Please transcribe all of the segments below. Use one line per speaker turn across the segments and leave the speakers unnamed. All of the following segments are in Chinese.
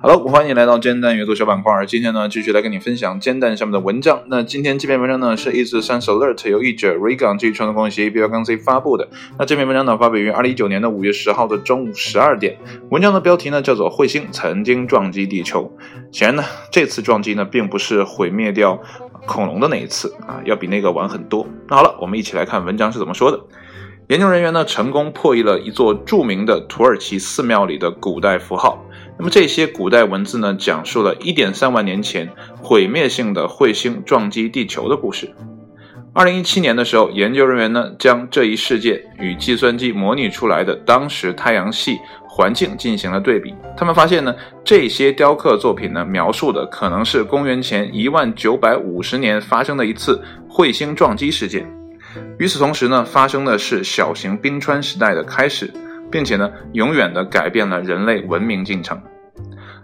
Hello，欢迎来到煎蛋阅读小板块。今天呢，继续来跟你分享煎蛋上面的文章。那今天这篇文章呢，是一至三 alert 由译者 Regan 基于创作公司 B 幺杠 C 发布的。那这篇文章呢，发表于二零一九年的五月十号的中午十二点。文章的标题呢，叫做《彗星曾经撞击地球》。显然呢，这次撞击呢，并不是毁灭掉恐龙的那一次啊，要比那个晚很多。那好了，我们一起来看文章是怎么说的。研究人员呢，成功破译了一座著名的土耳其寺庙里的古代符号。那么这些古代文字呢，讲述了一点三万年前毁灭性的彗星撞击地球的故事。二零一七年的时候，研究人员呢将这一事件与计算机模拟出来的当时太阳系环境进行了对比。他们发现呢，这些雕刻作品呢描述的可能是公元前一万九百五十年发生的一次彗星撞击事件。与此同时呢，发生的是小型冰川时代的开始。并且呢，永远的改变了人类文明进程。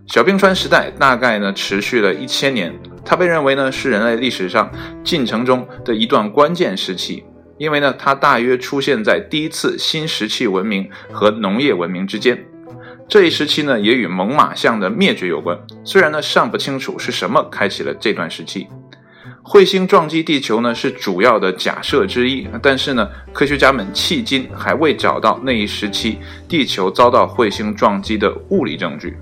小冰川时代大概呢持续了一千年，它被认为呢是人类历史上进程中的一段关键时期，因为呢它大约出现在第一次新石器文明和农业文明之间。这一时期呢也与猛犸象的灭绝有关，虽然呢尚不清楚是什么开启了这段时期。彗星撞击地球呢是主要的假设之一，但是呢，科学家们迄今还未找到那一时期地球遭到彗星撞击的物理证据。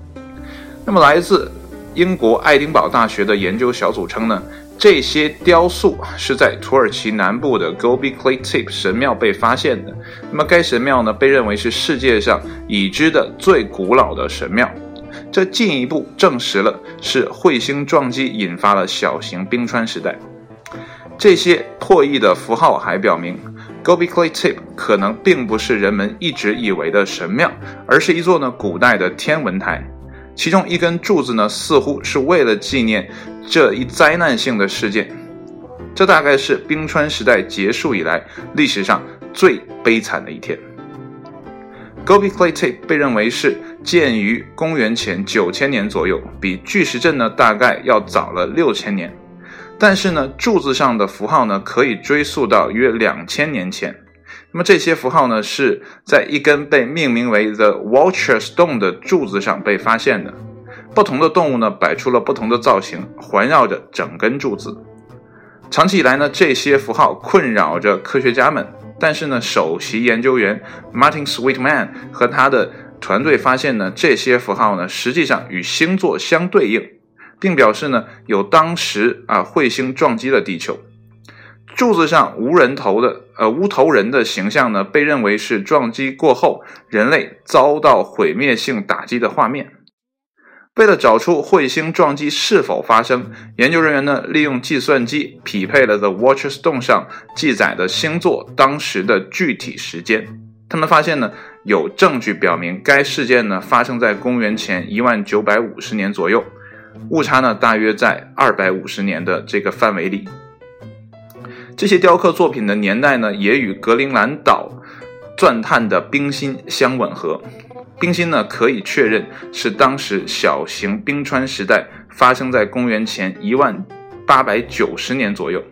那么，来自英国爱丁堡大学的研究小组称呢，这些雕塑是在土耳其南部的 Göbekli Tepe 神庙被发现的。那么，该神庙呢被认为是世界上已知的最古老的神庙。这进一步证实了是彗星撞击引发了小型冰川时代。这些破译的符号还表明，Göbekli Tepe 可能并不是人们一直以为的神庙，而是一座呢古代的天文台。其中一根柱子呢，似乎是为了纪念这一灾难性的事件。这大概是冰川时代结束以来历史上最悲惨的一天。Göbekli Tepe 被认为是建于公元前九千年左右，比巨石阵呢大概要早了六千年。但是呢，柱子上的符号呢可以追溯到约两千年前。那么这些符号呢是在一根被命名为 The Vulture Stone 的柱子上被发现的。不同的动物呢摆出了不同的造型，环绕着整根柱子。长期以来呢，这些符号困扰着科学家们。但是呢，首席研究员 Martin Sweetman 和他的团队发现呢，这些符号呢，实际上与星座相对应，并表示呢，有当时啊彗星撞击了地球。柱子上无人头的呃无头人的形象呢，被认为是撞击过后人类遭到毁灭性打击的画面。为了找出彗星撞击是否发生，研究人员呢利用计算机匹配了 The Watcher Stone 上记载的星座当时的具体时间。他们发现呢有证据表明该事件呢发生在公元前一万九百五十年左右，误差呢大约在二百五十年的这个范围里。这些雕刻作品的年代呢也与格陵兰岛钻探的冰芯相吻合。冰芯呢，可以确认是当时小型冰川时代发生在公元前一万八百九十年左右。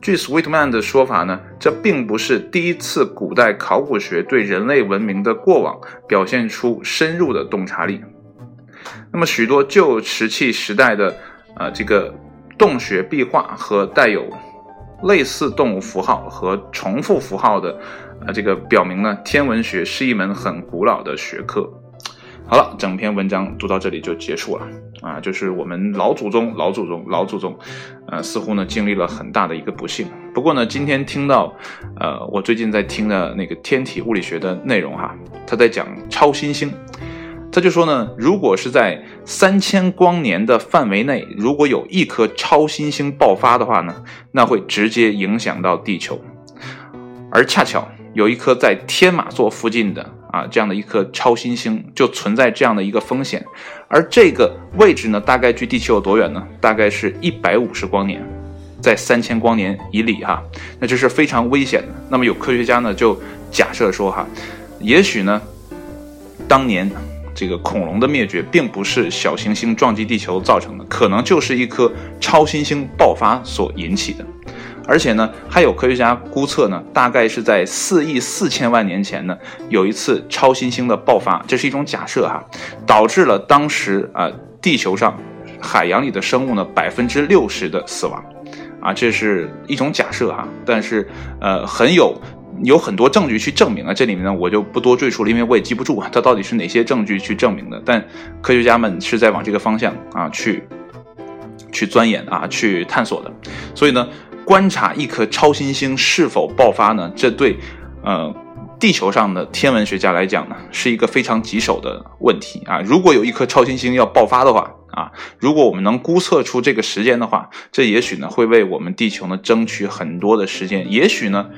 据 Sweetman 的说法呢，这并不是第一次古代考古学对人类文明的过往表现出深入的洞察力。那么，许多旧石器时代的呃这个洞穴壁画和带有类似动物符号和重复符号的。呃，这个表明呢，天文学是一门很古老的学科。好了，整篇文章读到这里就结束了啊，就是我们老祖宗、老祖宗、老祖宗，呃，似乎呢经历了很大的一个不幸。不过呢，今天听到，呃，我最近在听的那个天体物理学的内容哈，他在讲超新星，他就说呢，如果是在三千光年的范围内，如果有一颗超新星爆发的话呢，那会直接影响到地球，而恰巧。有一颗在天马座附近的啊，这样的一颗超新星就存在这样的一个风险，而这个位置呢，大概距地球有多远呢？大概是一百五十光年，在三千光年以里哈，那这是非常危险的。那么有科学家呢就假设说哈，也许呢，当年这个恐龙的灭绝并不是小行星撞击地球造成的，可能就是一颗超新星爆发所引起的。而且呢，还有科学家估测呢，大概是在四亿四千万年前呢，有一次超新星的爆发，这是一种假设哈，导致了当时啊地球上海洋里的生物呢百分之六十的死亡，啊，这是一种假设哈，但是呃很有有很多证据去证明啊，这里面呢我就不多赘述了，因为我也记不住啊，它到底是哪些证据去证明的，但科学家们是在往这个方向啊去去钻研啊去探索的，所以呢。观察一颗超新星是否爆发呢？这对，呃，地球上的天文学家来讲呢，是一个非常棘手的问题啊。如果有一颗超新星要爆发的话啊，如果我们能估测出这个时间的话，这也许呢会为我们地球呢争取很多的时间。也许呢，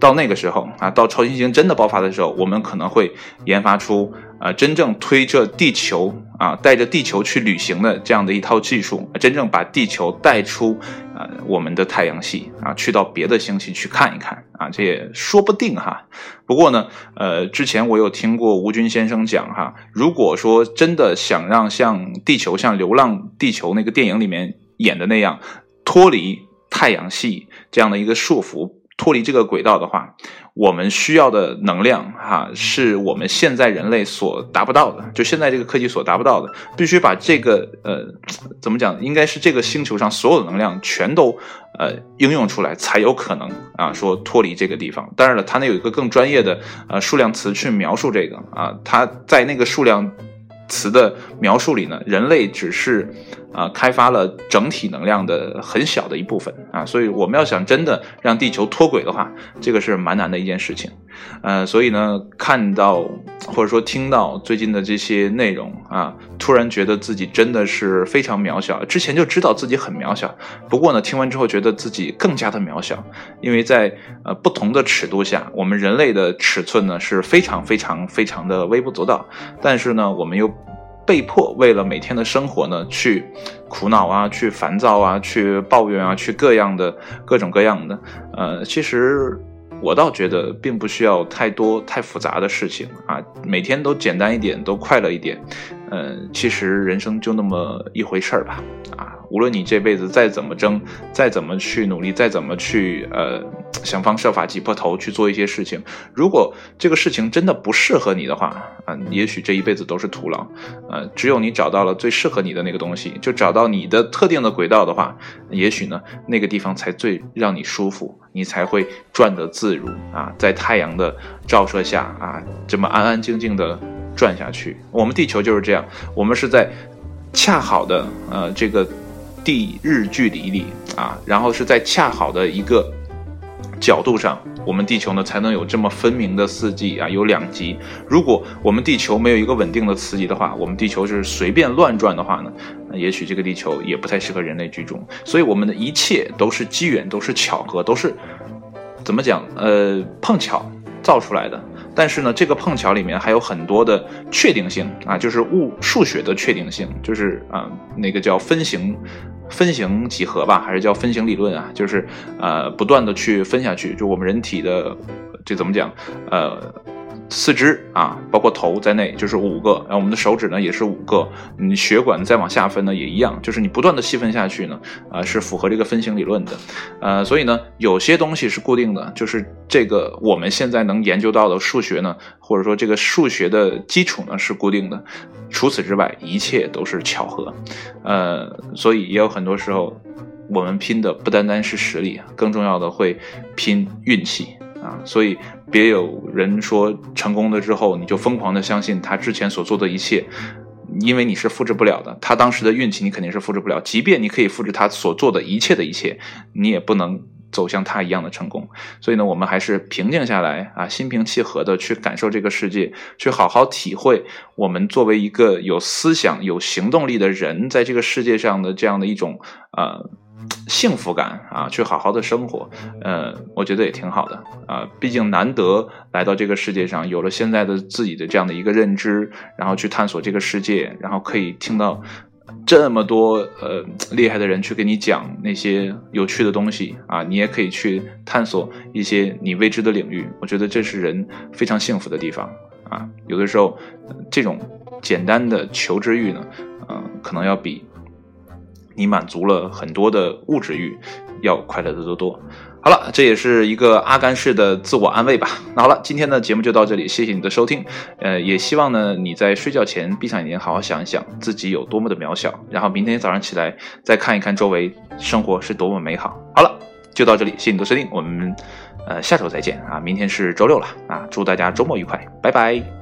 到那个时候啊，到超新星真的爆发的时候，我们可能会研发出。啊，真正推着地球啊，带着地球去旅行的这样的一套技术，真正把地球带出呃我们的太阳系啊，去到别的星系去看一看啊，这也说不定哈。不过呢，呃，之前我有听过吴军先生讲哈，如果说真的想让像地球像《流浪地球》那个电影里面演的那样脱离太阳系这样的一个束缚。脱离这个轨道的话，我们需要的能量哈，是我们现在人类所达不到的，就现在这个科技所达不到的，必须把这个呃，怎么讲，应该是这个星球上所有的能量全都呃应用出来，才有可能啊说脱离这个地方。当然了，它那有一个更专业的呃数量词去描述这个啊，它在那个数量。词的描述里呢，人类只是啊开发了整体能量的很小的一部分啊，所以我们要想真的让地球脱轨的话，这个是蛮难的一件事情。呃，所以呢，看到或者说听到最近的这些内容啊，突然觉得自己真的是非常渺小。之前就知道自己很渺小，不过呢，听完之后觉得自己更加的渺小，因为在呃不同的尺度下，我们人类的尺寸呢是非常非常非常的微不足道，但是呢，我们又。被迫为了每天的生活呢，去苦恼啊，去烦躁啊，去抱怨啊，去各样的各种各样的。呃，其实我倒觉得并不需要太多太复杂的事情啊，每天都简单一点，都快乐一点。嗯，其实人生就那么一回事儿吧。啊，无论你这辈子再怎么争，再怎么去努力，再怎么去呃。想方设法挤破头去做一些事情，如果这个事情真的不适合你的话，嗯，也许这一辈子都是徒劳。呃，只有你找到了最适合你的那个东西，就找到你的特定的轨道的话，也许呢，那个地方才最让你舒服，你才会转得自如啊，在太阳的照射下啊，这么安安静静的转下去。我们地球就是这样，我们是在恰好的呃这个地日距离里啊，然后是在恰好的一个。角度上，我们地球呢才能有这么分明的四季啊，有两极。如果我们地球没有一个稳定的磁极的话，我们地球是随便乱转的话呢，也许这个地球也不太适合人类居住。所以我们的一切都是机缘，都是巧合，都是怎么讲？呃，碰巧造出来的。但是呢，这个碰巧里面还有很多的确定性啊，就是物数学的确定性，就是啊，那个叫分形。分形几何吧，还是叫分形理论啊？就是呃，不断的去分下去，就我们人体的这怎么讲？呃，四肢啊，包括头在内，就是五个。然后我们的手指呢也是五个。你血管再往下分呢也一样，就是你不断的细分下去呢，啊，是符合这个分形理论的。呃，所以呢，有些东西是固定的，就是这个我们现在能研究到的数学呢，或者说这个数学的基础呢是固定的。除此之外，一切都是巧合，呃，所以也有很多时候，我们拼的不单单是实力，更重要的会拼运气啊。所以别有人说成功了之后，你就疯狂的相信他之前所做的一切，因为你是复制不了的。他当时的运气你肯定是复制不了，即便你可以复制他所做的一切的一切，你也不能。走向他一样的成功，所以呢，我们还是平静下来啊，心平气和的去感受这个世界，去好好体会我们作为一个有思想、有行动力的人，在这个世界上的这样的一种呃幸福感啊，去好好的生活，呃，我觉得也挺好的啊，毕竟难得来到这个世界上，有了现在的自己的这样的一个认知，然后去探索这个世界，然后可以听到。这么多呃厉害的人去给你讲那些有趣的东西啊，你也可以去探索一些你未知的领域。我觉得这是人非常幸福的地方啊。有的时候，这种简单的求知欲呢，嗯，可能要比你满足了很多的物质欲，要快乐的多多。好了，这也是一个阿甘式的自我安慰吧。那好了，今天的节目就到这里，谢谢你的收听。呃，也希望呢你在睡觉前闭上眼睛，好好想一想自己有多么的渺小，然后明天早上起来再看一看周围，生活是多么美好。好了，就到这里，谢谢你的收听，我们呃下周再见啊！明天是周六了啊，祝大家周末愉快，拜拜。